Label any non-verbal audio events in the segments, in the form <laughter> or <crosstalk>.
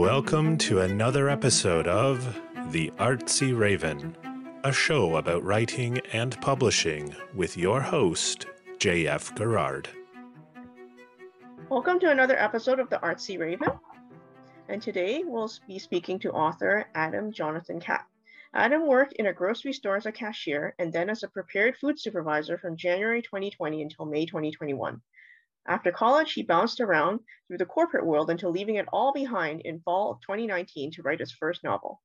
Welcome to another episode of The Artsy Raven, a show about writing and publishing with your host, J.F. Garrard. Welcome to another episode of The Artsy Raven. And today we'll be speaking to author Adam Jonathan Kaat. Adam worked in a grocery store as a cashier and then as a prepared food supervisor from January 2020 until May 2021. After college, he bounced around through the corporate world until leaving it all behind in fall of 2019 to write his first novel.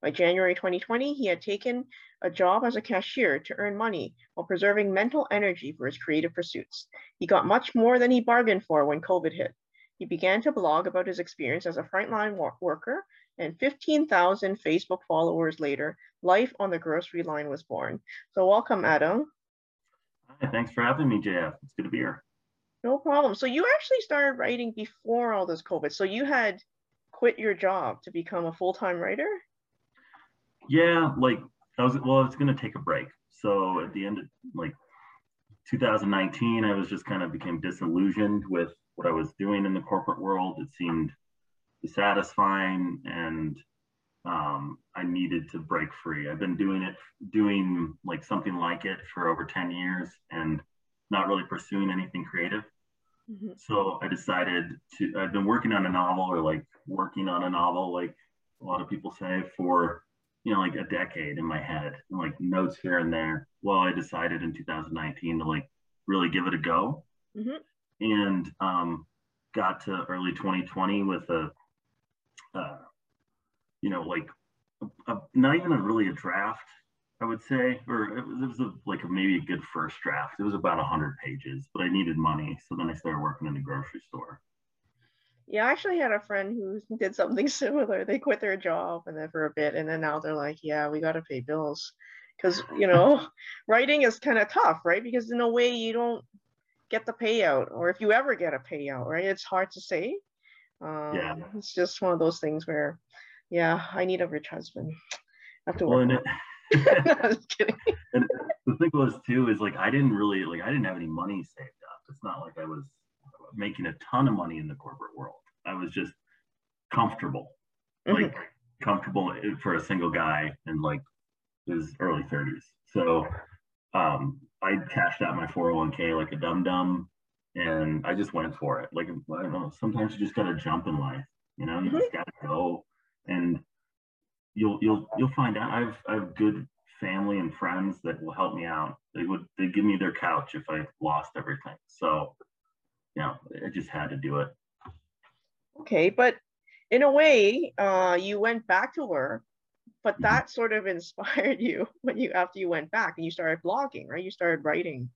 By January 2020, he had taken a job as a cashier to earn money while preserving mental energy for his creative pursuits. He got much more than he bargained for when COVID hit. He began to blog about his experience as a frontline worker, and 15,000 Facebook followers later, life on the grocery line was born. So, welcome, Adam. Hi, thanks for having me, JF. It's good to be here. No problem. So you actually started writing before all this COVID. So you had quit your job to become a full-time writer? Yeah, like I was well, I was gonna take a break. So at the end of like 2019, I was just kind of became disillusioned with what I was doing in the corporate world. It seemed dissatisfying and um, I needed to break free. I've been doing it, doing like something like it for over 10 years and not really pursuing anything creative. Mm-hmm. So I decided to, I've been working on a novel or like working on a novel, like a lot of people say, for, you know, like a decade in my head, and like notes here and there. Well, I decided in 2019 to like really give it a go. Mm-hmm. And um, got to early 2020 with a, uh, you know, like a, a, not even a really a draft I would say, or it was, it was a, like a, maybe a good first draft. It was about 100 pages, but I needed money. So then I started working in the grocery store. Yeah, I actually had a friend who did something <laughs> similar. They quit their job and then for a bit, and then now they're like, yeah, we got to pay bills. Because, you know, <laughs> writing is kind of tough, right? Because in a way, you don't get the payout, or if you ever get a payout, right? It's hard to say. Um, yeah. It's just one of those things where, yeah, I need a rich husband. I have to work. Well, <laughs> no, just kidding. and the thing was too is like I didn't really like I didn't have any money saved up. It's not like I was making a ton of money in the corporate world. I was just comfortable, mm-hmm. like comfortable for a single guy in like his early 30s. So um, I cashed out my 401k like a dum dum, and I just went for it. Like I don't know. Sometimes you just gotta jump in life. You know, you mm-hmm. just gotta go. And you'll you'll you'll find out. I've I've good family and friends that will help me out. They would they give me their couch if I lost everything. So, you know, I just had to do it. Okay, but in a way, uh, you went back to work, but mm-hmm. that sort of <laughs> inspired you when you after you went back and you started blogging, right? You started writing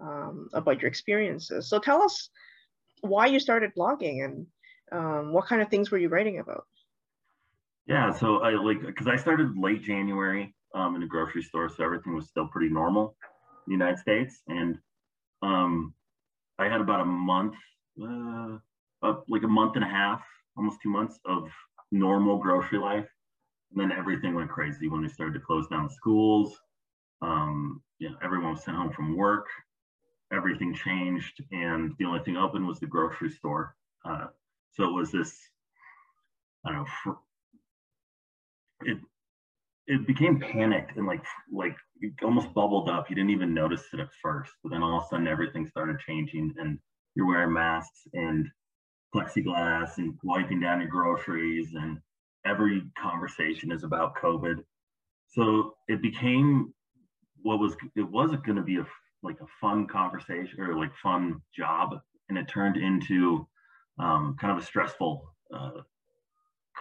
um, about your experiences. So tell us why you started blogging and um, what kind of things were you writing about? Yeah, so I like because I started late January um, in a grocery store, so everything was still pretty normal in the United States, and um, I had about a month, uh, like a month and a half, almost two months of normal grocery life, and then everything went crazy when they started to close down schools. Um, you know, everyone was sent home from work. Everything changed, and the only thing open was the grocery store. Uh, so it was this, I don't know, fr- it it became panicked and like like almost bubbled up. You didn't even notice it at first, but then all of a sudden everything started changing, and you're wearing masks and plexiglass and wiping down your groceries, and every conversation is about COVID. So it became what was it wasn't going to be a like a fun conversation or like fun job, and it turned into um, kind of a stressful uh,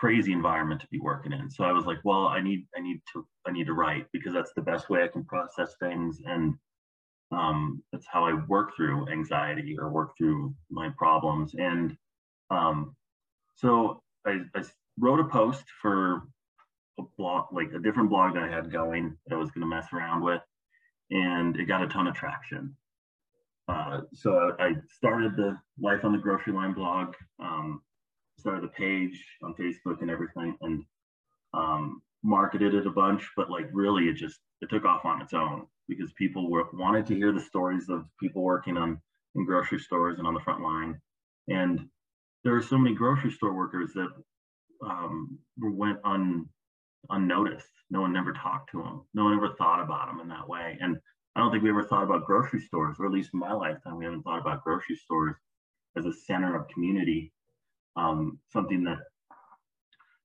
crazy environment to be working in. So I was like, well, I need I need to I need to write because that's the best way I can process things and um, that's how I work through anxiety or work through my problems. And um, so I, I wrote a post for a blog, like a different blog that I had going that I was going to mess around with, and it got a ton of traction. Uh, so I started the Life on the Grocery Line blog. Um, started a page on Facebook and everything and um, marketed it a bunch, but like really it just it took off on its own because people were wanted to hear the stories of people working on in grocery stores and on the front line. And there are so many grocery store workers that um, went un, unnoticed. No one ever talked to them. No one ever thought about them in that way. And I don't think we ever thought about grocery stores, or at least in my lifetime, we haven't thought about grocery stores as a center of community, um, something that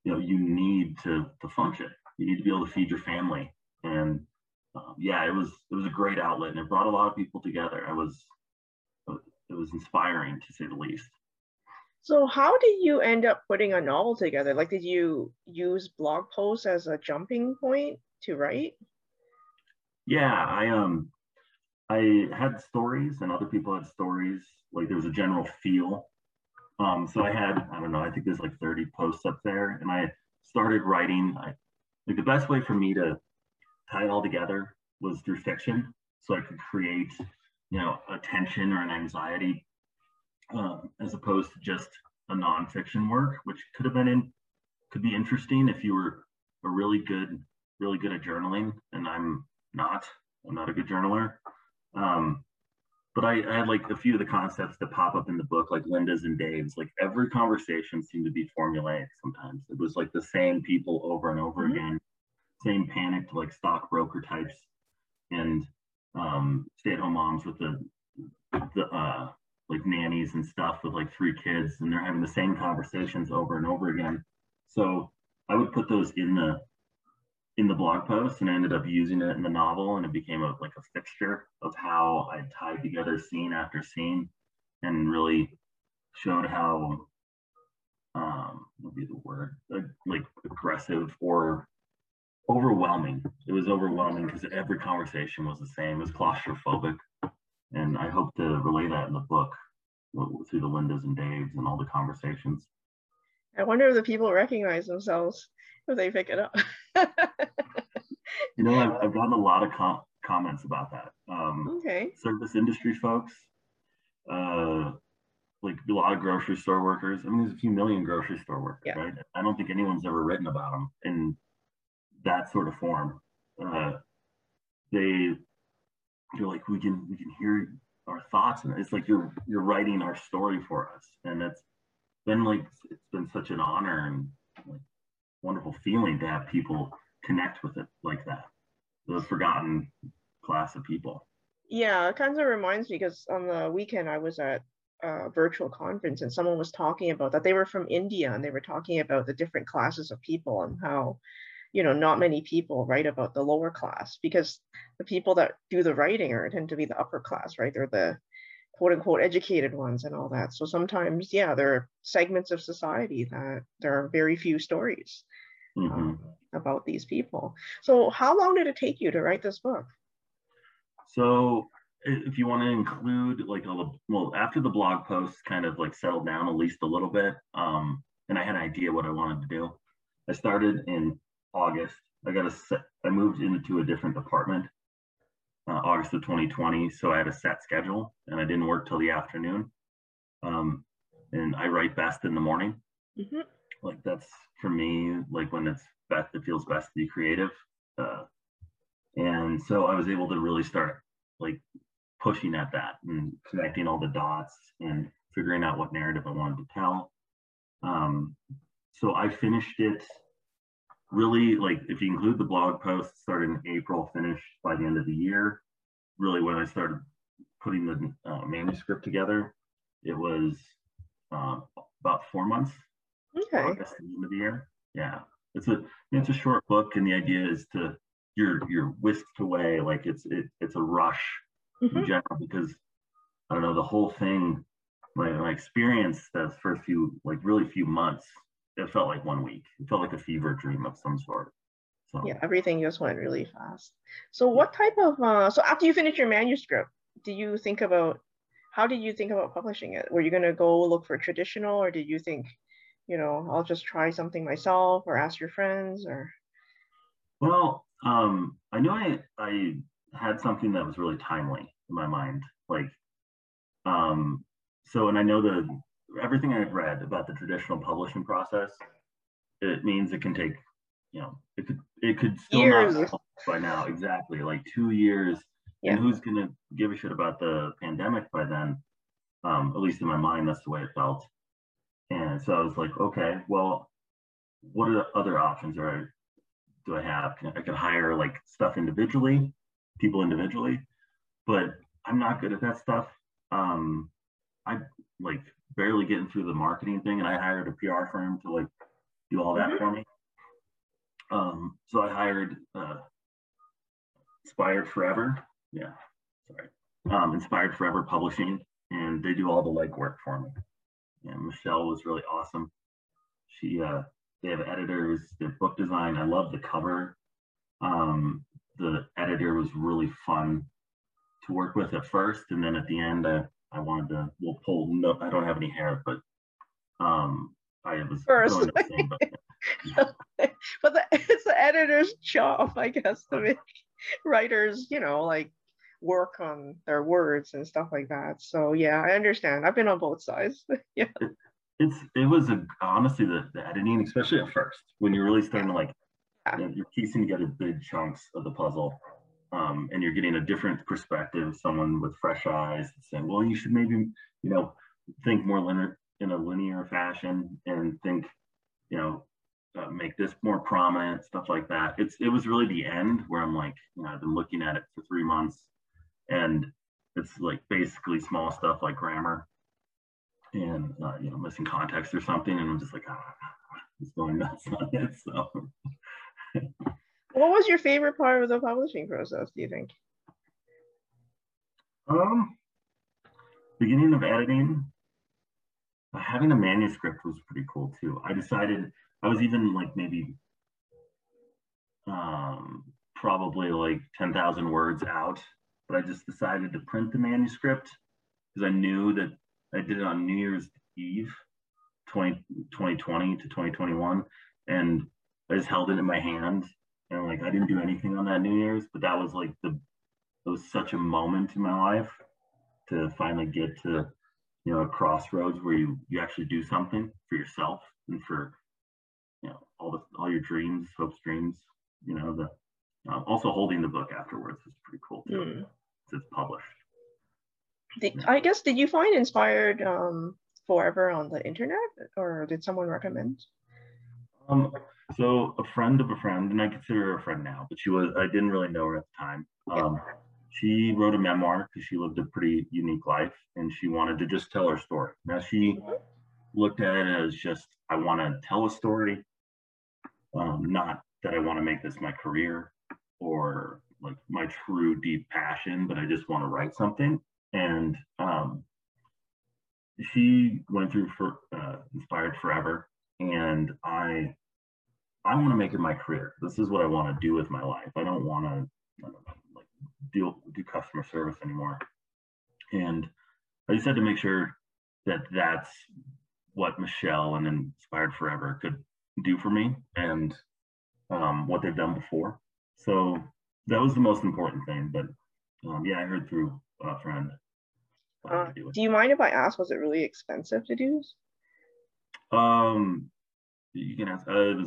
you know you need to to function. You need to be able to feed your family, and uh, yeah, it was it was a great outlet, and it brought a lot of people together. I was it was inspiring to say the least. So how did you end up putting a novel together? Like, did you use blog posts as a jumping point to write? Yeah, I um, I had stories, and other people had stories. Like there was a general feel. Um, so I had I don't know, I think there's like 30 posts up there, and I started writing. I like the best way for me to tie it all together was through fiction, so I could create you know a tension or an anxiety um, as opposed to just a nonfiction work, which could have been in could be interesting if you were a really good really good at journaling, and I'm not. I'm not a good journaler. Um, but I, I, had like a few of the concepts that pop up in the book, like Linda's and Dave's. Like every conversation seemed to be formulaic. Sometimes it was like the same people over and over mm-hmm. again, same panicked like stockbroker types, and um, stay-at-home moms with the the uh, like nannies and stuff with like three kids, and they're having the same conversations over and over again. So I would put those in the in the blog post, and I ended up using it in the novel, and it became a like a fixture of how I tied together scene after scene, and really showed how um, would be the word like aggressive or overwhelming. It was overwhelming because every conversation was the same. It was claustrophobic. And I hope to relay that in the book through the Lindas and Daves and all the conversations. I wonder if the people recognize themselves if they pick it up. you know, I've, <laughs> I've, gotten a lot of com- comments about that. Um, okay. Service industry folks, uh, like a lot of grocery store workers. I mean, there's a few million grocery store workers, yeah. right? I don't think anyone's ever written about them. in that sort of form. Uh, they you're like we can we can hear our thoughts and it's like you're you're writing our story for us and it's been like it's been such an honor and like, wonderful feeling to have people connect with it like that the forgotten class of people yeah it kind of reminds me because on the weekend i was at a virtual conference and someone was talking about that they were from india and they were talking about the different classes of people and how you know, not many people write about the lower class because the people that do the writing are tend to be the upper class, right? They're the quote unquote educated ones and all that. So sometimes, yeah, there are segments of society that there are very few stories mm-hmm. um, about these people. So how long did it take you to write this book? So if you want to include like a well after the blog posts kind of like settled down at least a little bit um and i had an idea what i wanted to do i started in August. I got a, I moved into a different department uh, August of 2020. So I had a set schedule and I didn't work till the afternoon. Um, and I write best in the morning. Mm-hmm. Like that's for me, like when it's best, it feels best to be creative. Uh, and so I was able to really start like pushing at that and connecting all the dots and figuring out what narrative I wanted to tell. Um, so I finished it really like if you include the blog post started in april finished by the end of the year really when i started putting the uh, manuscript together it was uh, about four months okay August, the end of the year yeah it's a it's a short book and the idea is to you're you're whisked away like it's it, it's a rush mm-hmm. in general because i don't know the whole thing my, my experience that first few like really few months it felt like one week. It felt like a fever dream of some sort. So yeah, everything just went really fast. So what type of uh, so after you finish your manuscript, do you think about how did you think about publishing it? Were you gonna go look for traditional, or did you think, you know, I'll just try something myself, or ask your friends, or? Well, um, I know I I had something that was really timely in my mind, like, um, so and I know the everything I've read about the traditional publishing process, it means it can take, you know, it could it could still years. not by now exactly like two years. Yeah. And who's gonna give a shit about the pandemic by then? Um, at least in my mind, that's the way it felt. And so I was like, okay, well, what are the other options are do I have? I could hire like stuff individually, people individually, but I'm not good at that stuff. Um, I like barely getting through the marketing thing, and I hired a PR firm to like do all that mm-hmm. for me. Um, so I hired uh, Inspired Forever. Yeah, sorry. Um, Inspired Forever Publishing, and they do all the legwork for me. And Michelle was really awesome. She, uh, they have editors, they have book design. I love the cover. Um, the editor was really fun to work with at first, and then at the end, I, I wanted to. We'll pull. No, I don't have any hair, but um, I was first. but, <laughs> but the, it's the editor's job, I guess, to make writers, you know, like work on their words and stuff like that. So yeah, I understand. I've been on both sides. <laughs> yeah. It, it's it was a, honestly the, the editing, especially at first, when you're really starting to like yeah. you know, you're piecing together big chunks of the puzzle. Um, and you're getting a different perspective, someone with fresh eyes saying, well, you should maybe, you know, think more linear in a linear fashion and think, you know, uh, make this more prominent, stuff like that. It's it was really the end where I'm like, you know, I've been looking at it for three months, and it's like basically small stuff like grammar, and uh, you know, missing context or something, and I'm just like, ah, it's going nuts on it. So, what was your favorite part of the publishing process? Do you think? Um, beginning of editing, having a manuscript was pretty cool too. I decided I was even like maybe um, probably like 10,000 words out, but I just decided to print the manuscript because I knew that I did it on New Year's Eve 20, 2020 to 2021. And I just held it in my hand and like I didn't do anything on that New Year's, but that was like the, it was such a moment in my life to finally get to, you know, a crossroads where you, you actually do something for yourself and for you know all the all your dreams, hopes, dreams. You know the uh, also holding the book afterwards is pretty cool too. Mm. It's published. Did, yeah. I guess did you find inspired um, forever on the internet, or did someone recommend? Um, so a friend of a friend, and I consider her a friend now, but she was I didn't really know her at the time. Um, yeah. She wrote a memoir because she lived a pretty unique life, and she wanted to just tell her story. Now she mm-hmm. looked at it as just I want to tell a story, um, not that I want to make this my career or like my true deep passion, but I just want to write something. And um, she went through for uh, Inspired Forever, and I I want to make it my career. This is what I want to do with my life. I don't want to like deal do customer service anymore. And I just had to make sure that that's what Michelle and Inspired Forever could do for me and um, what they've done before. So that was the most important thing. But um, yeah, I heard through a friend. Uh, do, do, you mind if I ask? Was it really expensive to do? Um, you can ask. Uh,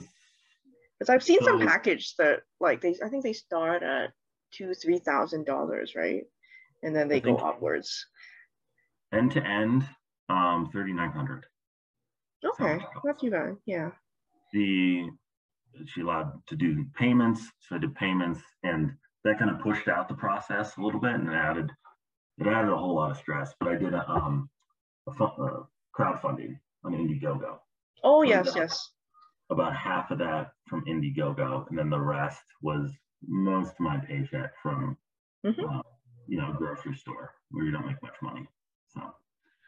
because I've seen so, some packages that like they, I think they start at two, three thousand dollars, right? And then they I go upwards. End to end, um, thirty nine hundred. Okay, not too bad. Yeah. The she allowed to do payments, so I did payments, and that kind of pushed out the process a little bit, and it added it added a whole lot of stress. But I did a um a, fun, a crowdfunding on Indiegogo. Oh yes, yes. About half of that from Indiegogo, and then the rest was most of my paycheck from mm-hmm. uh, you know grocery store where you don't make much money. So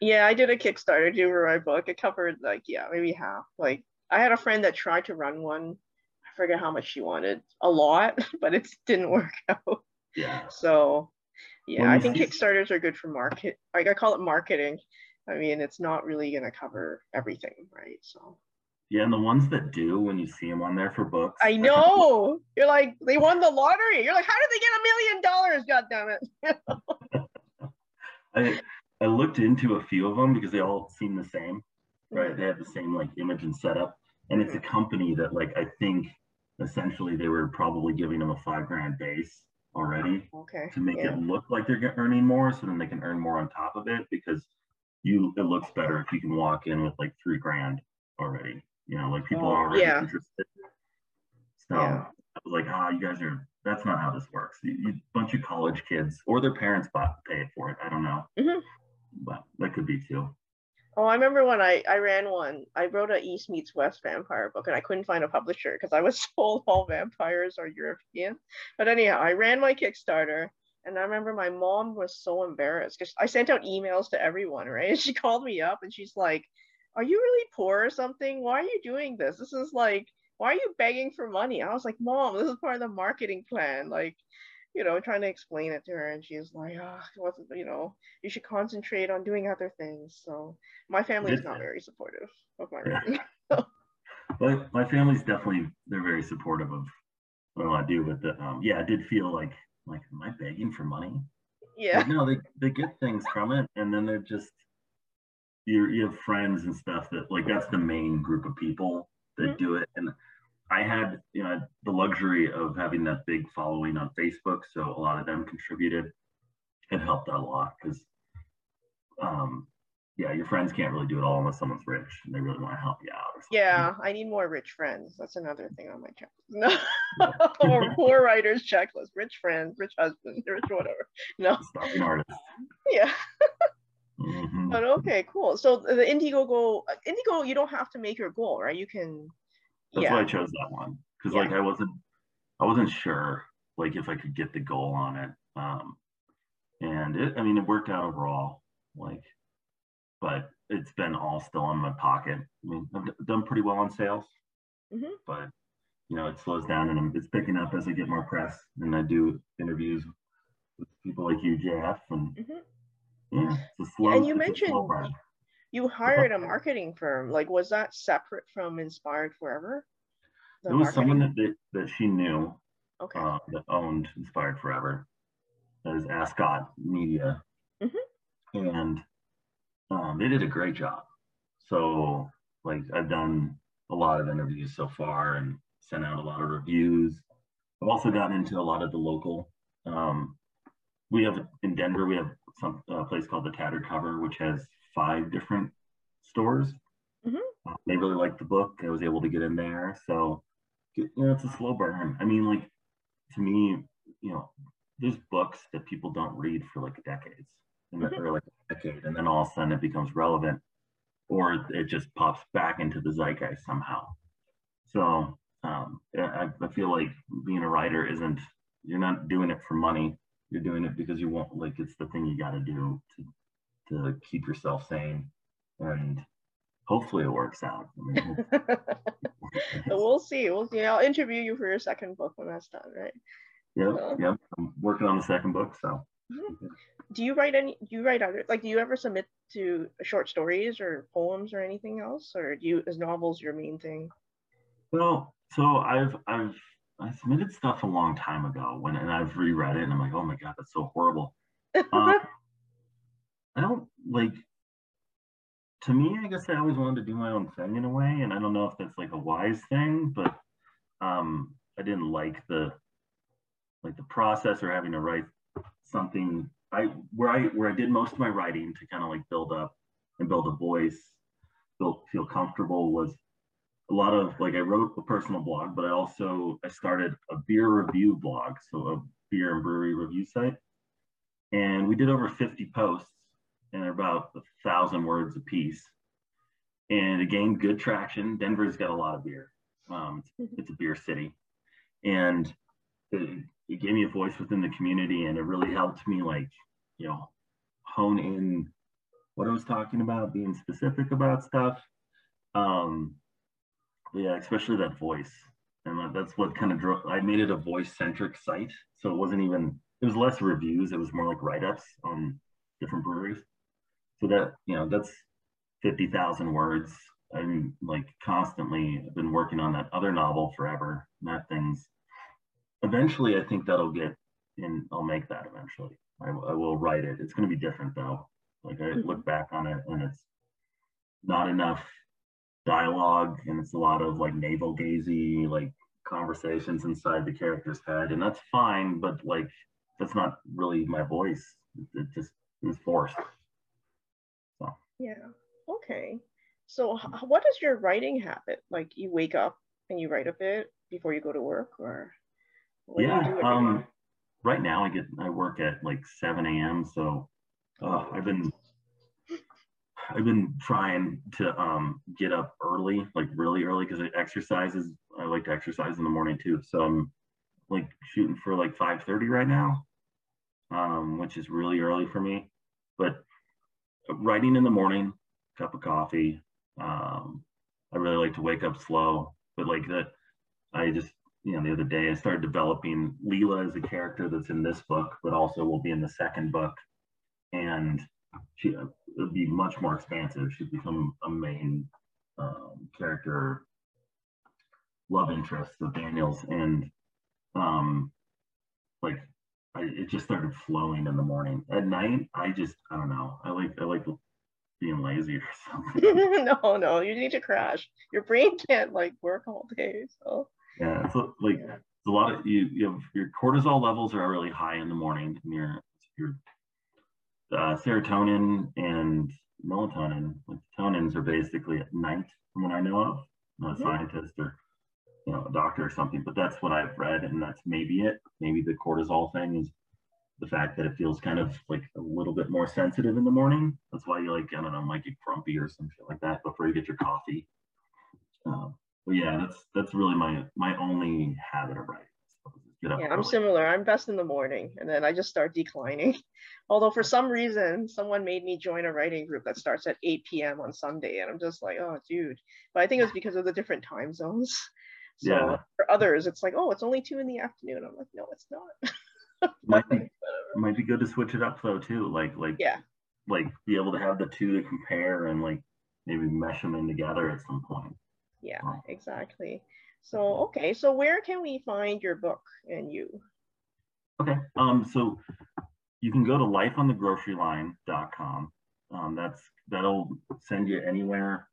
yeah, I did a Kickstarter to for my book. It covered like yeah, maybe half. Like I had a friend that tried to run one. I forget how much she wanted. A lot, <laughs> but it didn't work <laughs> out. Yeah. So yeah, well, I think Kickstarters are good for market. Like I call it marketing. I mean, it's not really going to cover everything, right? So. Yeah, and the ones that do, when you see them on there for books, I know <laughs> you're like they won the lottery. You're like, how did they get a million dollars? God damn it! I I looked into a few of them because they all seem the same, right? Mm-hmm. They have the same like image and setup, and it's a company that like I think essentially they were probably giving them a five grand base already okay. to make yeah. it look like they're earning more, so then they can earn more on top of it because you it looks better if you can walk in with like three grand already. You know, like people Oh, are already yeah. interested. So Yeah. I was like, ah, you guys are. That's not how this works. You, you bunch of college kids or their parents bought pay for it. I don't know, Mhm. but that could be too. Oh, I remember when I, I ran one. I wrote a East meets West vampire book, and I couldn't find a publisher because I was <laughs> told all vampires are European. But anyhow, I ran my Kickstarter, and I remember my mom was so embarrassed because I sent out emails to everyone, right? And <laughs> she called me up, and she's like, "Are you really poor or something? Why are you doing this? This is like, why are you begging for money?" I was like, "Mom, this is part of the marketing plan." Like, you know, trying to explain it to her, and she's like, "Ah, it wasn't, you know, you should concentrate on doing other things." So my family is not very supportive of my <laughs> writing. But my family's definitely they're very supportive of what I do. But the, um, yeah, I did feel like like am I begging for money? yeah. Like, no, they they get things from it, and then they're just you you have friends and stuff that like that's the main group of people that Mhm. do it. And I had you know the luxury of having that big following on Facebook, so a lot of them contributed. It helped out a lot because, um, yeah, your friends can't really do it all unless someone's rich and they really want to help you out. Yeah, I need more rich friends. That's another thing on my checklist. No, <laughs> or poor writer's checklist. Rich friends, rich husband, <laughs> rich whatever. No, Starving artist. yeah. Mhm. But okay, cool. So the Indiegogo, Indiegogo, you don't have to make your goal, right? You can. That's yeah. why I chose that one because Yeah. like I wasn't I wasn't sure like if I could get the goal on it. Um, and it, I mean it worked out overall. Like, but it's been all still in my pocket. I mean I've done pretty well on sales, Mhm. but you know it slows down and I'm, it's picking up as I get more press and I do interviews with people like you, JF, and Mhm. yeah, it's a slow. and you it's a slow mentioned. You hired a marketing firm. Like, was that separate from Inspired Forever? The It was someone marketing? that, that that she knew Okay. uh, that owned Inspired Forever as Ascot Media, Mhm. and um, they did a great job. So, like, I've done a lot of interviews so far and sent out a lot of reviews. I've also gotten into a lot of the local. Um, we have in Denver, we have some a place called the Tattered Cover, which has five different stores. Mhm. Uh, they really liked the book. I was able to get in there. So, you know, it's a slow burn. I mean, like, to me, you know, there's books that people don't read for like decades, and that Mhm. or like a decade, and then all of a sudden it becomes relevant, or it just pops back into the zeitgeist somehow. So um, I, I feel like being a writer isn't you're not doing it for money. You're doing it because you want like it's the thing you got to do to to keep yourself sane, and hopefully it works out. I mean, <laughs> we'll see. We'll see. I'll interview you for your second book when that's done, right? yep, yep. I'm working on the second book, so. Do you write any? Do you write other? Like, do you ever submit to short stories or poems or anything else, or do you is novels your main thing? Well, so I've I've I submitted stuff a long time ago when and I've reread it and I'm like, oh my god, that's so horrible. <laughs> Um, I don't like. To me, I guess I always wanted to do my own thing in a way, and I don't know if that's like a wise thing, but um, I didn't like the like the process or having to write something. I where I where I did most of my writing to kind of like build up and build a voice, build feel comfortable was a lot of like I wrote a personal blog, but I also I started a beer review blog, so a beer and brewery review site, and we did over 50 posts and they're about a thousand words a piece, and it gained good traction. Denver's got a lot of beer. Um, it's, it's a beer city, and it, it gave me a voice within the community, and it really helped me like you know hone in what I was talking about, being specific about stuff. Um, yeah, especially that voice. And that's what kind of drove, I made it a voice centric site. So it wasn't even, it was less reviews. It was more like write ups on different breweries. So that, you know, that's 50,000 words. I'm like constantly I've been working on that other novel forever. and That thing's eventually, I think that'll get in, I'll make that eventually. I, I will write it. It's going to be different though. Like I mm-hmm. look back on it and it's not enough dialogue and it's a lot of like navel gazy like conversations inside the character's head and that's fine but like that's not really my voice it, it just is forced Yeah. Okay. So, what is your writing habit? Like, you wake up and you write a bit before you go to work, or yeah. Um, right now, I get I work at like 7 a.m. So, uh, I've been I've been trying to um, get up early, like really early, because it exercises. I like to exercise in the morning too. So I'm like shooting for like 5:30 right now, um, which is really early for me. But writing in the morning, cup of coffee. Um, I really like to wake up slow, but like that, I just you know the other day I started developing Leela as a character that's in this book, but also will be in the second book, and she would be much more expansive. She'd become a main um, character, love interest of Daniel's, and um, like I, it just started flowing in the morning. At night, I just I don't know. I like I like being lazy or <laughs> something. <laughs> no, no, you need to crash. Your brain can't like work all day. So yeah, so like yeah. a lot of you you have your cortisol levels are really high in the morning, and your your uh, serotonin and melatonin, like tonins, are basically at night, from what I know of. I'm not a mm-hmm. scientist or you know a doctor or something, but that's what I've read, and that's maybe it. Maybe the cortisol thing is the fact that it feels kind of like a little bit more sensitive in the morning. That's why you like I don't know, might get grumpy or something like that before you get your coffee. Um, but yeah, that's that's really my my only habit of writing yeah, I'm similar. I'm best in the morning and then I just start declining. <laughs> Although for some reason, someone made me join a writing group that starts at 8 p.m. on Sunday. And I'm just like, oh, dude. But I think it was because of the different time zones. So yeah. for others, it's like, oh, it's only two in the afternoon. I'm like, no, it's not. might, be, <laughs> might be good to switch it up though too. Like, like, yeah, like be able to have the two to compare and like maybe mesh them in together at some point. Yeah, exactly. So, okay, so where can we find your book and you? Okay, um, so you can go to lifeonthegroceryline.com. Um, that's that'll send you anywhere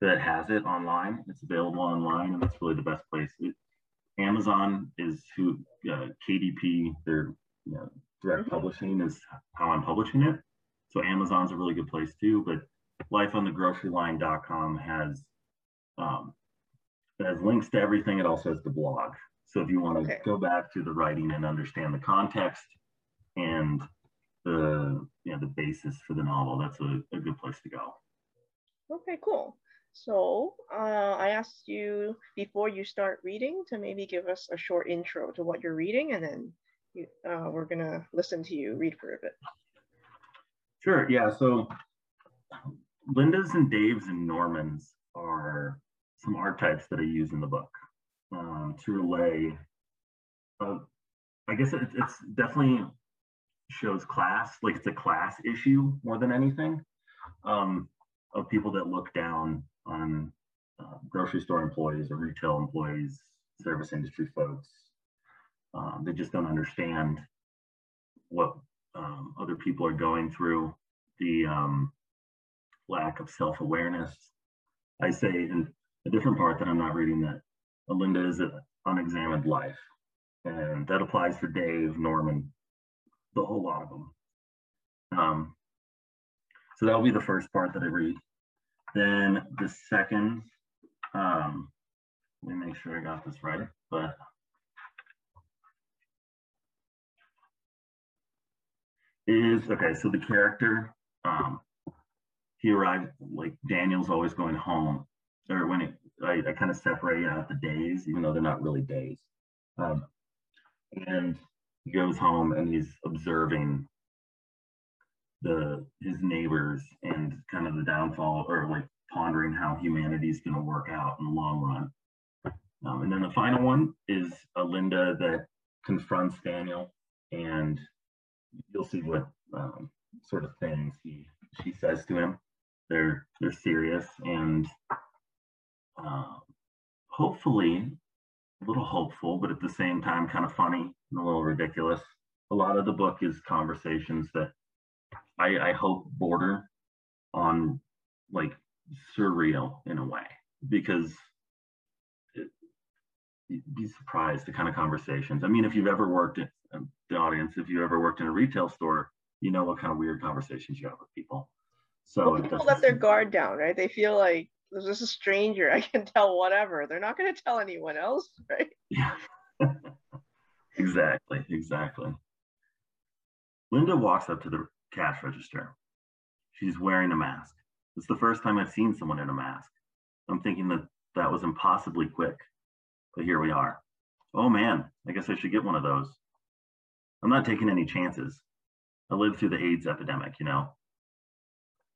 that has it online. It's available online, and that's really the best place. It, Amazon is who uh, KDP, their you know, direct mm-hmm. publishing is how I'm publishing it. So Amazon's a really good place too. But lifeonthegroceryline.com has um, has links to everything. It also has the blog. So if you want to okay. go back to the writing and understand the context and the you know the basis for the novel, that's a, a good place to go. Okay, cool. So uh, I asked you before you start reading to maybe give us a short intro to what you're reading, and then you, uh, we're gonna listen to you read for a bit. Sure. Yeah. So Linda's and Dave's and Norman's are some archetypes that I use in the book um, to relay. Uh, I guess it, it's definitely shows class, like it's a class issue more than anything, um, of people that look down on uh, grocery store employees or retail employees, service industry folks. Um, they just don't understand what um, other people are going through, the um, lack of self awareness. I say, in a different part that I'm not reading that Linda is an unexamined life. And that applies for Dave, Norman, the whole lot of them. Um, so that'll be the first part that I read. Then the second, um, let me make sure I got this right, but is okay. So the character, um, he arrived like Daniel's always going home, or when it, I, I kind of separate out the days, even though they're not really days. Um, and he goes home and he's observing the his neighbors and kind of the downfall, or like pondering how humanity is going to work out in the long run. Um, and then the final one is a Linda that confronts Daniel, and you'll see what um, sort of things he she says to him. They're they're serious and uh, hopefully a little hopeful, but at the same time kind of funny and a little ridiculous. A lot of the book is conversations that I, I hope border on like surreal in a way because it, you'd be surprised the kind of conversations. I mean, if you've ever worked in um, the audience, if you ever worked in a retail store, you know what kind of weird conversations you have with people. So well, people let their guard down, right? They feel like there's just a stranger. I can tell whatever. They're not going to tell anyone else, <laughs> right? Yeah. <laughs> exactly. Exactly. Linda walks up to the cash register. She's wearing a mask. It's the first time I've seen someone in a mask. I'm thinking that that was impossibly quick, but here we are. Oh man, I guess I should get one of those. I'm not taking any chances. I lived through the AIDS epidemic, you know.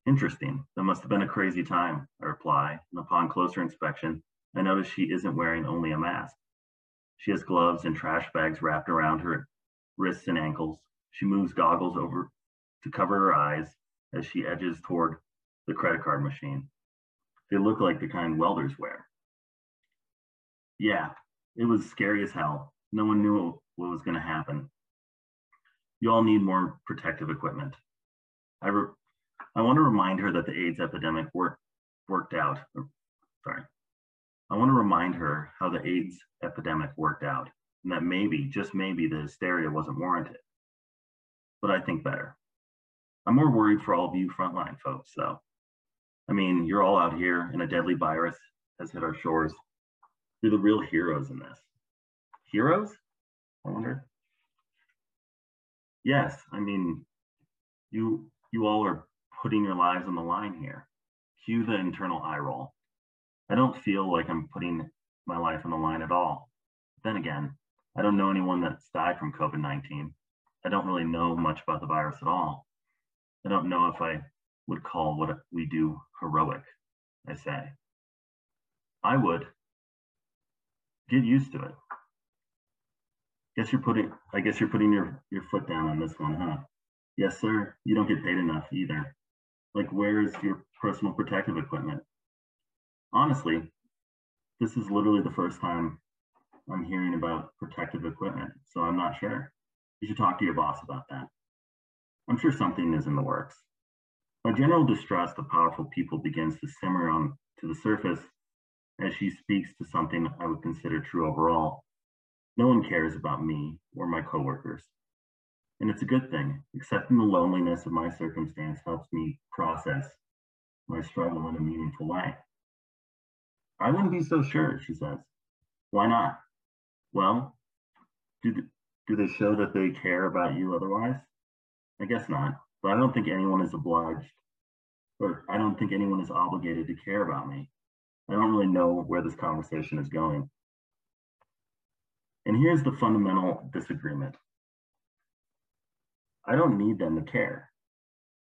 Interesting. That must have been a crazy time, I reply, and upon closer inspection, I notice she isn't wearing only a mask. She has gloves and trash bags wrapped around her wrists and ankles. She moves goggles over to cover her eyes as she edges toward the credit card machine. They look like the kind welders wear. Yeah, it was scary as hell. No one knew what was going to happen. You all need more protective equipment. I, I want to remind her that the AIDS epidemic work, worked out. Oh, sorry. I want to remind her how the AIDS epidemic worked out and that maybe, just maybe, the hysteria wasn't warranted. But I think better. I'm more worried for all of you frontline folks, though. I mean, you're all out here and a deadly virus has hit our shores. You're the real heroes in this. Heroes? I wonder. Yes, I mean, you you all are putting your lives on the line here. Cue the internal eye roll. I don't feel like I'm putting my life on the line at all. Then again, I don't know anyone that's died from COVID 19. I don't really know much about the virus at all. I don't know if I would call what we do heroic, I say. I would. Get used to it. Guess you're putting I guess you're putting your, your foot down on this one, huh? Yes, sir. You don't get paid enough either. Like where is your personal protective equipment? Honestly, this is literally the first time I'm hearing about protective equipment, so I'm not sure. You should talk to your boss about that. I'm sure something is in the works. My general distrust of powerful people begins to simmer on to the surface as she speaks to something I would consider true overall. No one cares about me or my coworkers. And it's a good thing. Accepting the loneliness of my circumstance helps me process my struggle in a meaningful way. I wouldn't be so sure, she says. Why not? Well, do, do they show that they care about you otherwise? I guess not but I don't think anyone is obliged, or I don't think anyone is obligated to care about me. I don't really know where this conversation is going. And here's the fundamental disagreement. I don't need them to care.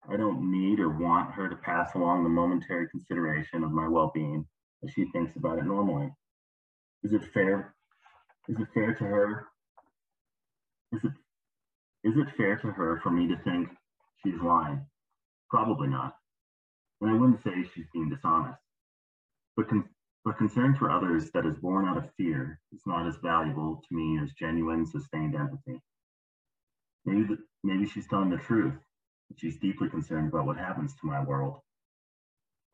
I don't need or want her to pass along the momentary consideration of my well-being as she thinks about it normally. Is it fair? Is it fair to her? Is it is it fair to her for me to think she's lying? Probably not. And I wouldn't say she's being dishonest. But, con- but concern for others that is born out of fear is not as valuable to me as genuine, sustained empathy. Maybe, the, maybe she's telling the truth, she's deeply concerned about what happens to my world.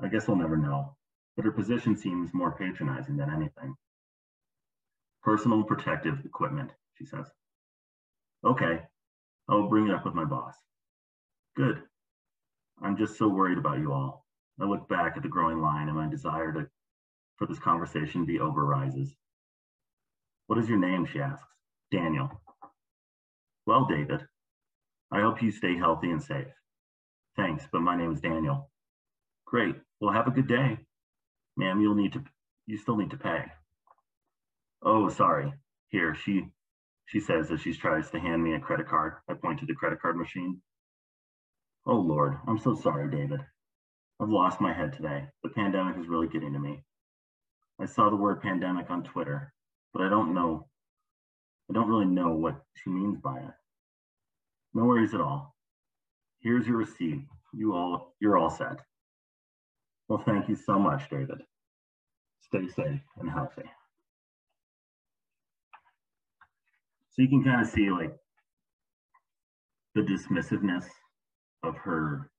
I guess we'll never know, but her position seems more patronizing than anything. Personal protective equipment, she says. Okay, I'll bring it up with my boss. Good. I'm just so worried about you all. I look back at the growing line and my desire to, for this conversation to be over rises. What is your name? She asks. Daniel. Well, David, I hope you stay healthy and safe. Thanks, but my name is Daniel. Great. Well, have a good day. Ma'am, you'll need to, you still need to pay. Oh, sorry. Here, she, she says as she tries to hand me a credit card. I point to the credit card machine. Oh Lord, I'm so sorry, David. I've lost my head today. The pandemic is really getting to me. I saw the word pandemic on Twitter, but I don't know. I don't really know what she means by it. No worries at all. Here's your receipt. You all, you're all set. Well, thank you so much, David. Stay safe and healthy. So you can kind of see like the dismissiveness of her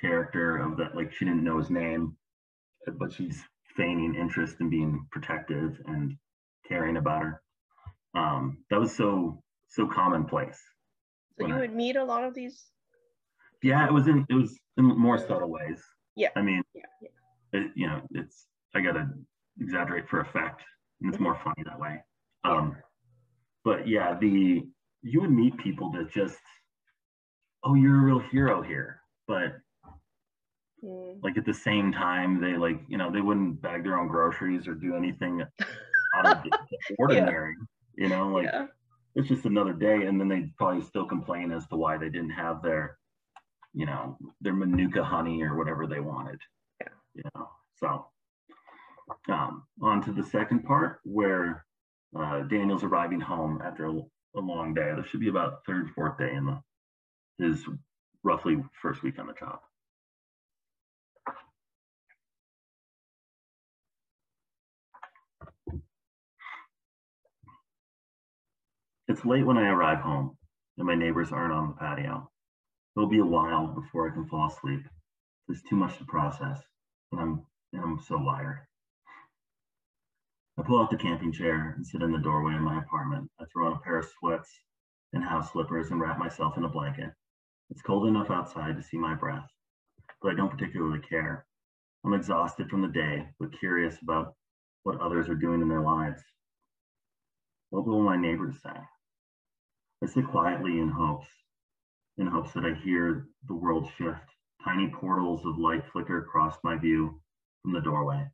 character of that like she didn't know his name but she's feigning interest in being protective and caring about her um that was so so commonplace so you I, would meet a lot of these Yeah, it was in it was in more subtle ways. Yeah. I mean, Yeah, yeah. it, you know, it's I gotta exaggerate for effect, and it's more funny that way. Um, but yeah, the you would meet people that just, oh, you're a real hero here, but Mm. like at the same time, they like you know they wouldn't bag their own groceries or do anything out of the <laughs> ordinary. You know, like yeah. it's just another day, and then they probably still complain as to why they didn't have their, you know, their manuka honey or whatever they wanted. Yeah. You know, so um, on to the second part where uh, Daniel's arriving home after a, a long day. This should be about third, fourth day in the his roughly first week on the job. It's late when I arrive home and my neighbors aren't on the patio. It'll be a while before I can fall asleep. There's too much to process, and I'm and I'm so wired. I pull out the camping chair and sit in the doorway of my apartment. I throw on a pair of sweats and house slippers and wrap myself in a blanket. It's cold enough outside to see my breath, but I don't particularly care. I'm exhausted from the day, but curious about what others are doing in their lives. What will my neighbors say? I sit quietly in hopes, in hopes that I hear the world shift. Tiny portals of light flicker across my view from the doorway.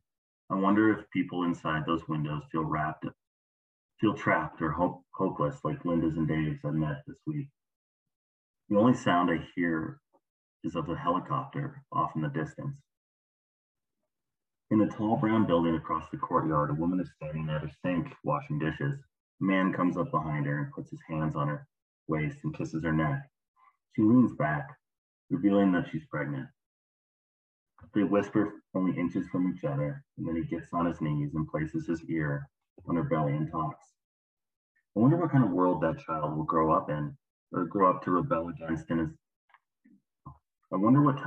I wonder if people inside those windows feel wrapped, feel trapped or hope, hopeless like Linda's and Dave's I met this week. The only sound I hear is of a helicopter off in the distance. In the tall brown building across the courtyard, a woman is standing at her sink washing dishes. A man comes up behind her and puts his hands on her waist and kisses her neck. She leans back, revealing that she's pregnant. They whisper only inches from each other, and then he gets on his knees and places his ear on her belly and talks. I wonder what kind of world that child will grow up in, or grow up to rebel against in his. I wonder what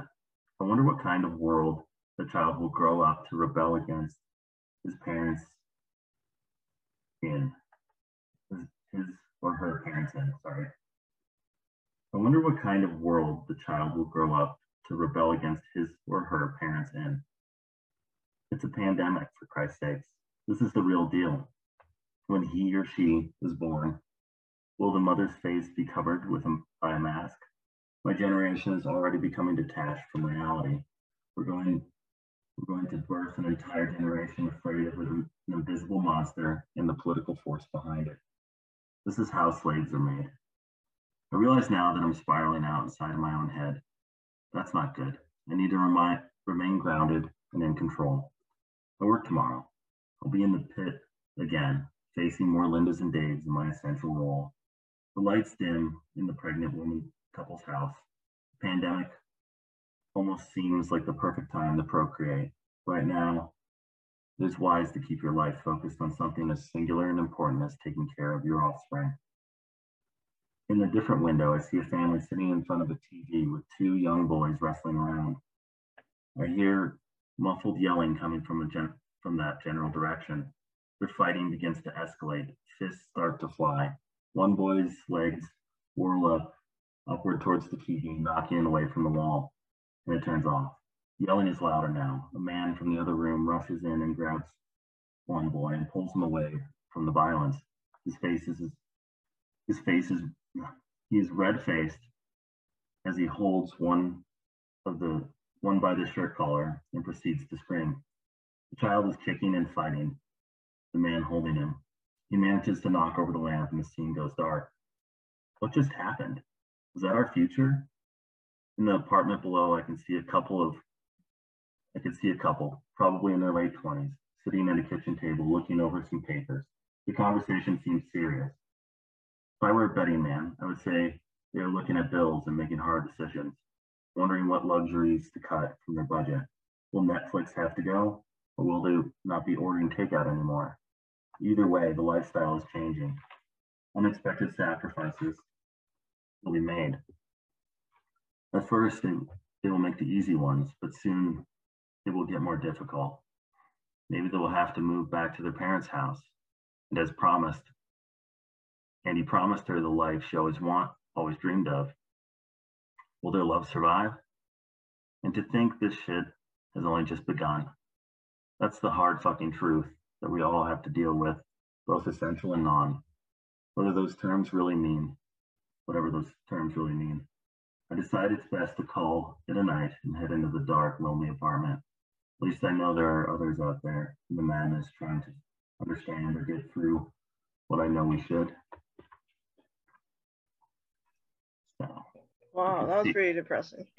I wonder what kind of world the child will grow up to rebel against his parents in his, his or her parents in, sorry. I wonder what kind of world the child will grow up to rebel against his or her parents in. It's a pandemic, for Christ's sakes. This is the real deal. When he or she is born, will the mother's face be covered with a, by a mask? My generation is already becoming detached from reality. We're going, we're going to birth an entire generation afraid of an invisible monster and the political force behind it. This is how slaves are made. I realize now that I'm spiraling out inside of my own head. That's not good. I need to remind, remain grounded and in control. I work tomorrow. I'll be in the pit again, facing more Lindas and Daves in my essential role. The lights dim in the pregnant woman couple's house. The pandemic almost seems like the perfect time to procreate. Right now, it is wise to keep your life focused on something as singular and important as taking care of your offspring. In a different window, I see a family sitting in front of a TV with two young boys wrestling around. I hear muffled yelling coming from, gen- from that general direction. Their fighting begins to escalate. Fists start to fly. One boy's legs whirl up, upward towards the TV, knocking it away from the wall, and it turns off. Yelling is louder now. A man from the other room rushes in and grabs one boy and pulls him away from the violence. His face is his face is he is red faced as he holds one of the one by the shirt collar and proceeds to scream. The child is kicking and fighting the man holding him. He manages to knock over the lamp and the scene goes dark. What just happened? Was that our future? In the apartment below, I can see a couple of I can see a couple, probably in their late 20s, sitting at a kitchen table looking over some papers. The conversation seems serious. If I were a betting man, I would say they are looking at bills and making hard decisions, wondering what luxuries to cut from their budget. Will Netflix have to go, or will they not be ordering takeout anymore? Either way, the lifestyle is changing. Unexpected sacrifices will be made. At first, they, they will make the easy ones, but soon it will get more difficult. Maybe they will have to move back to their parents' house. And as promised, and he promised her the life she always want, always dreamed of. Will their love survive? And to think this shit has only just begun. That's the hard fucking truth that we all have to deal with, both essential and non. What do those terms really mean? Whatever those terms really mean. I decide it's best to call it a night and head into the dark, lonely apartment. At least I know there are others out there in the madness trying to understand or get through what I know we should. So. Wow, that was pretty depressing. <laughs>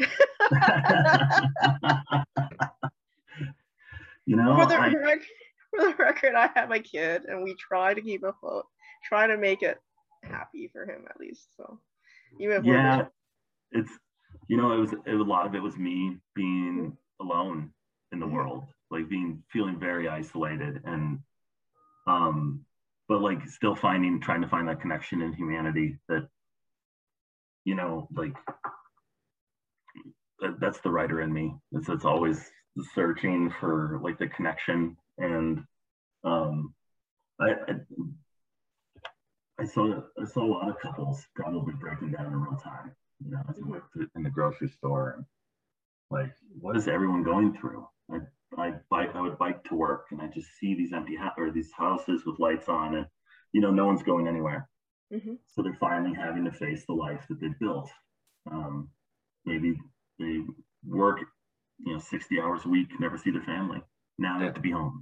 you know, for the, I, rec- for the record, I have a kid, and we try to keep afloat, try to make it happy for him at least. So, even if yeah, it's you know, it was, it was a lot of it was me being alone in the Mhm. world, like being feeling very isolated and um, but like still finding trying to find that connection in humanity that you know like that, that's the writer in me it's, it's always searching for like the connection. And um I, I I saw I saw a lot of couples probably breaking down in real time you know in the grocery store. And like what is everyone going through? I I bike I would bike to work and I just see these empty ha- or these houses with lights on and you know no one's going anywhere Mhm. so they're finally having to face the life that they built um, maybe they work you know 60 hours a week never see their family now they have to be home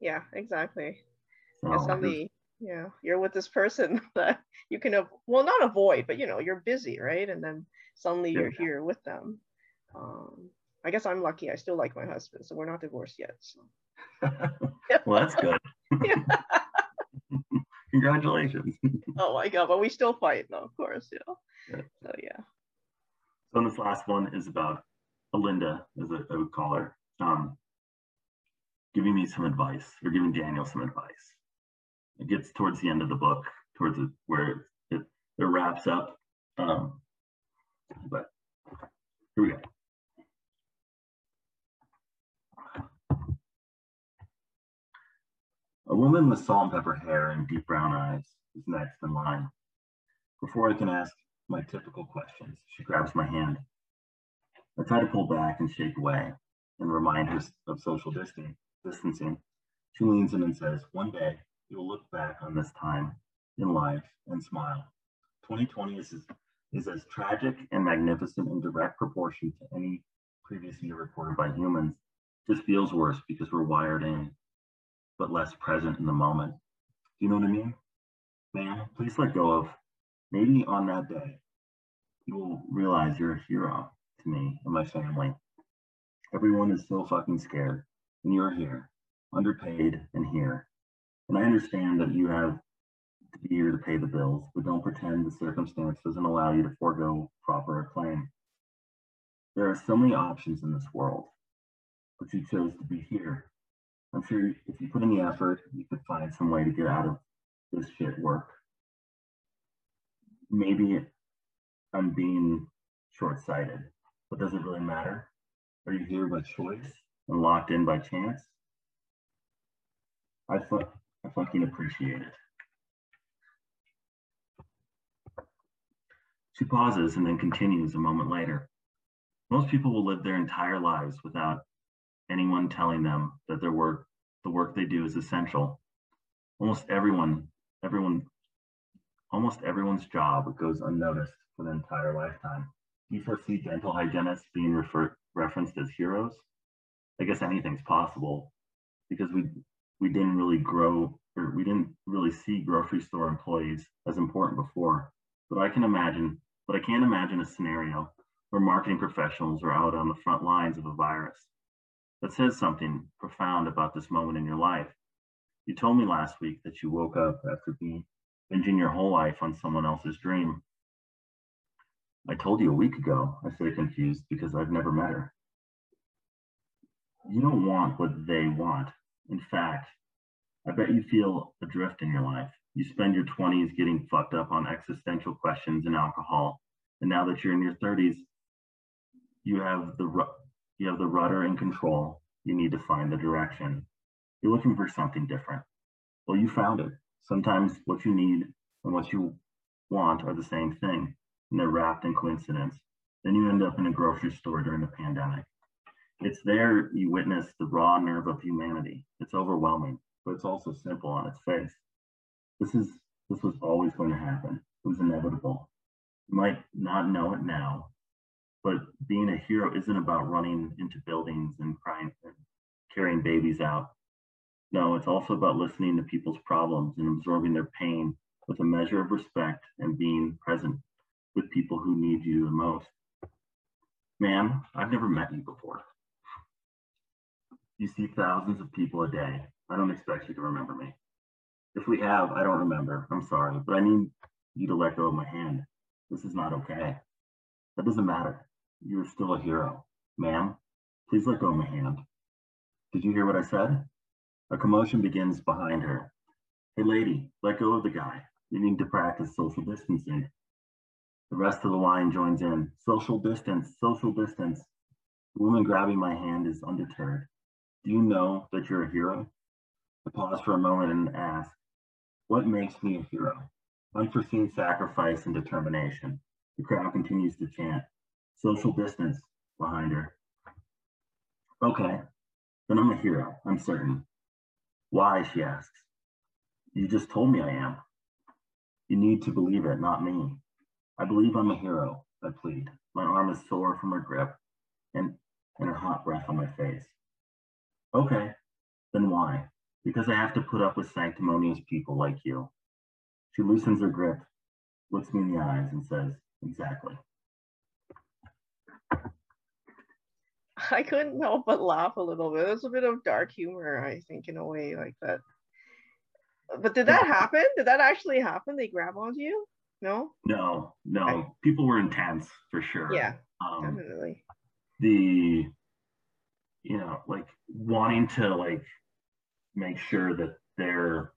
yeah, exactly. so suddenly, yeah, you're with this person <laughs> that you can, av- well, not avoid, but you know, you're busy, right? And then suddenly Yeah. you're here with them. Um, I guess I'm lucky. I still like my husband, so we're not divorced yet. So. <laughs> well that's good. <laughs> congratulations <laughs> Oh my god, but we still fight, though, of course, you know. Yeah. So yeah. So this last one is about Alinda, as I, I would call her, um, giving me some advice, or giving Daniel some advice. It gets towards the end of the book, towards it, where it, it wraps up. Um, but here we go. A woman with salt and pepper hair and deep brown eyes is next in line. Before I can ask my typical questions, she grabs my hand. I try to pull back and shake away and remind her of social distancing. She leans in and says, One day you'll look back on this time in life and smile. 2020 is, is as tragic and magnificent in direct proportion to any previous year recorded by humans. Just feels worse because we're wired in, but less present in the moment. Do you know what I mean? Man, please let go of maybe on that day you will realize you're a hero to me and my family. Everyone is so fucking scared, and you're here, underpaid and here. And I understand that you have to be here to pay the bills, but don't pretend the circumstance doesn't allow you to forego proper acclaim. There are so many options in this world, but you chose to be here. I'm sure if you put in the effort, you could find some way to get out of this shit work. Maybe I'm being short sighted, but does it really matter? Are you here by choice and locked in by chance? I, fu- I fucking appreciate it. She pauses and then continues a moment later. Most people will live their entire lives without anyone telling them that their work, the work they do is essential. Almost everyone, everyone, almost everyone's job goes unnoticed for the entire lifetime. Do you foresee dental hygienists being refer- referenced as heroes? I guess anything's possible because we we didn't really grow or we didn't really see grocery store employees as important before. But I can imagine, but I can't imagine a scenario where marketing professionals are out on the front lines of a virus. That says something profound about this moment in your life. You told me last week that you woke up after being binging your whole life on someone else's dream. I told you a week ago, I say confused because I've never met her. You don't want what they want. In fact, I bet you feel adrift in your life. You spend your 20s getting fucked up on existential questions and alcohol. And now that you're in your 30s, you have the you have the rudder and control. You need to find the direction. You're looking for something different. Well, you found it. Sometimes what you need and what you want are the same thing, and they're wrapped in coincidence. Then you end up in a grocery store during the pandemic. It's there you witness the raw nerve of humanity. It's overwhelming, but it's also simple on its face. This is this was always going to happen. It was inevitable. You might not know it now, but being a hero isn't about running into buildings and crying and carrying babies out. No, it's also about listening to people's problems and absorbing their pain with a measure of respect and being present with people who need you the most. Ma'am, I've never met you before. You see thousands of people a day. I don't expect you to remember me. If we have, I don't remember. I'm sorry, but I need you to let go of my hand. This is not okay. That doesn't matter. You're still a hero. Ma'am, please let go of my hand. Did you hear what I said? A commotion begins behind her. Hey, lady, let go of the guy. You need to practice social distancing. The rest of the line joins in. Social distance, social distance. The woman grabbing my hand is undeterred. Do you know that you're a hero? I pause for a moment and ask, what makes me a hero? Unforeseen sacrifice and determination. The crowd continues to chant. Social distance behind her. Okay, then I'm a hero, I'm certain. Why, she asks. You just told me I am. You need to believe it, not me. I believe I'm a hero, I plead. My arm is sore from her grip and, and her hot breath on my face. Okay, then why? Because I have to put up with sanctimonious people like you. She loosens her grip, looks me in the eyes, and says, Exactly. <laughs> I couldn't help but laugh a little bit. There's a bit of dark humor, I think, in a way like that. But did that happen? Did that actually happen? They grab onto you? No. No, no. People were intense for sure. Yeah, um, definitely. The, you know, like wanting to like make sure that they're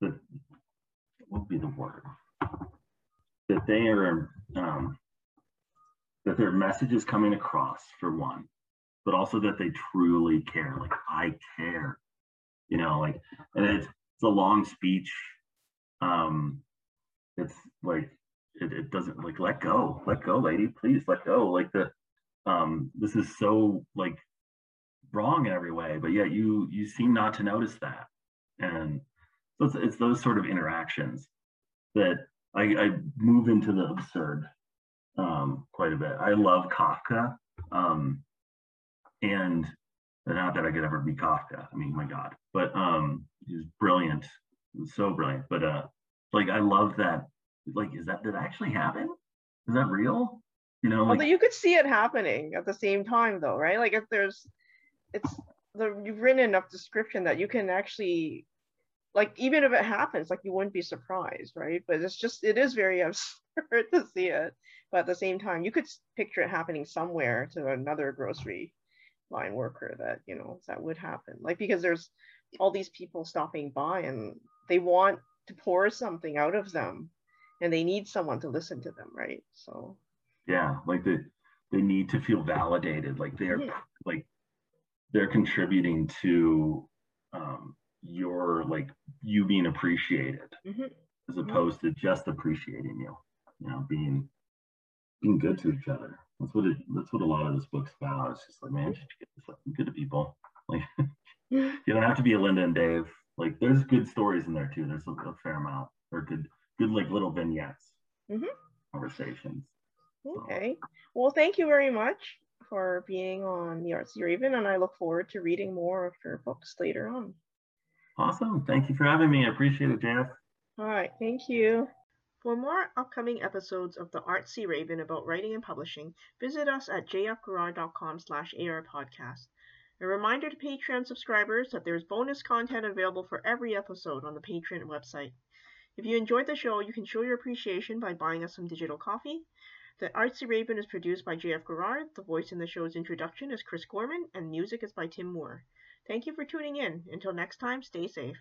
that what would be the word that they are um, that their message is coming across for one, but also that they truly care. Like I care, you know, like, and it's, it's a long speech. Um, it's like, it, it doesn't like, let go, let go, lady, please let go. Like the, um, this is so like wrong in every way, but yet you, you seem not to notice that. And so it's, it's those sort of interactions that I, I move into the absurd um, quite a bit. I love Kafka, um, and not that I could ever be Kafka. I mean, my God, but um, he's brilliant, so brilliant. But uh, like, I love that. Like, is that did that actually happen? Is that real? You know, like, you could see it happening at the same time, though, right? Like, if there's, it's the you've written enough description that you can actually like even if it happens like you wouldn't be surprised right but it's just it is very <laughs> absurd to see it but at the same time you could picture it happening somewhere to another grocery line worker that you know that would happen like because there's all these people stopping by and they want to pour something out of them and they need someone to listen to them right so yeah like they they need to feel validated like they're yeah. like they're contributing to um, your like you being appreciated mm-hmm. as opposed mm-hmm. to just appreciating you you know being being good to each other that's what it that's what a lot of this book's about it's just like man just get good to people <laughs> like you don't have to be a linda and dave like there's good stories in there too there's a, a fair amount or good good like little vignettes mm-hmm. conversations okay so. well thank you very much for being on the artsy raven and i look forward to reading more of your books later on Awesome. Thank you for having me. I appreciate it, Jeff. All right. Thank you. For more upcoming episodes of the Artsy Raven about writing and publishing, visit us at jfgarrard.com slash arpodcast. A reminder to Patreon subscribers that there is bonus content available for every episode on the Patreon website. If you enjoyed the show, you can show your appreciation by buying us some digital coffee. The Artsy Raven is produced by JF Garrard. The voice in the show's introduction is Chris Gorman, and music is by Tim Moore. Thank you for tuning in. Until next time, stay safe.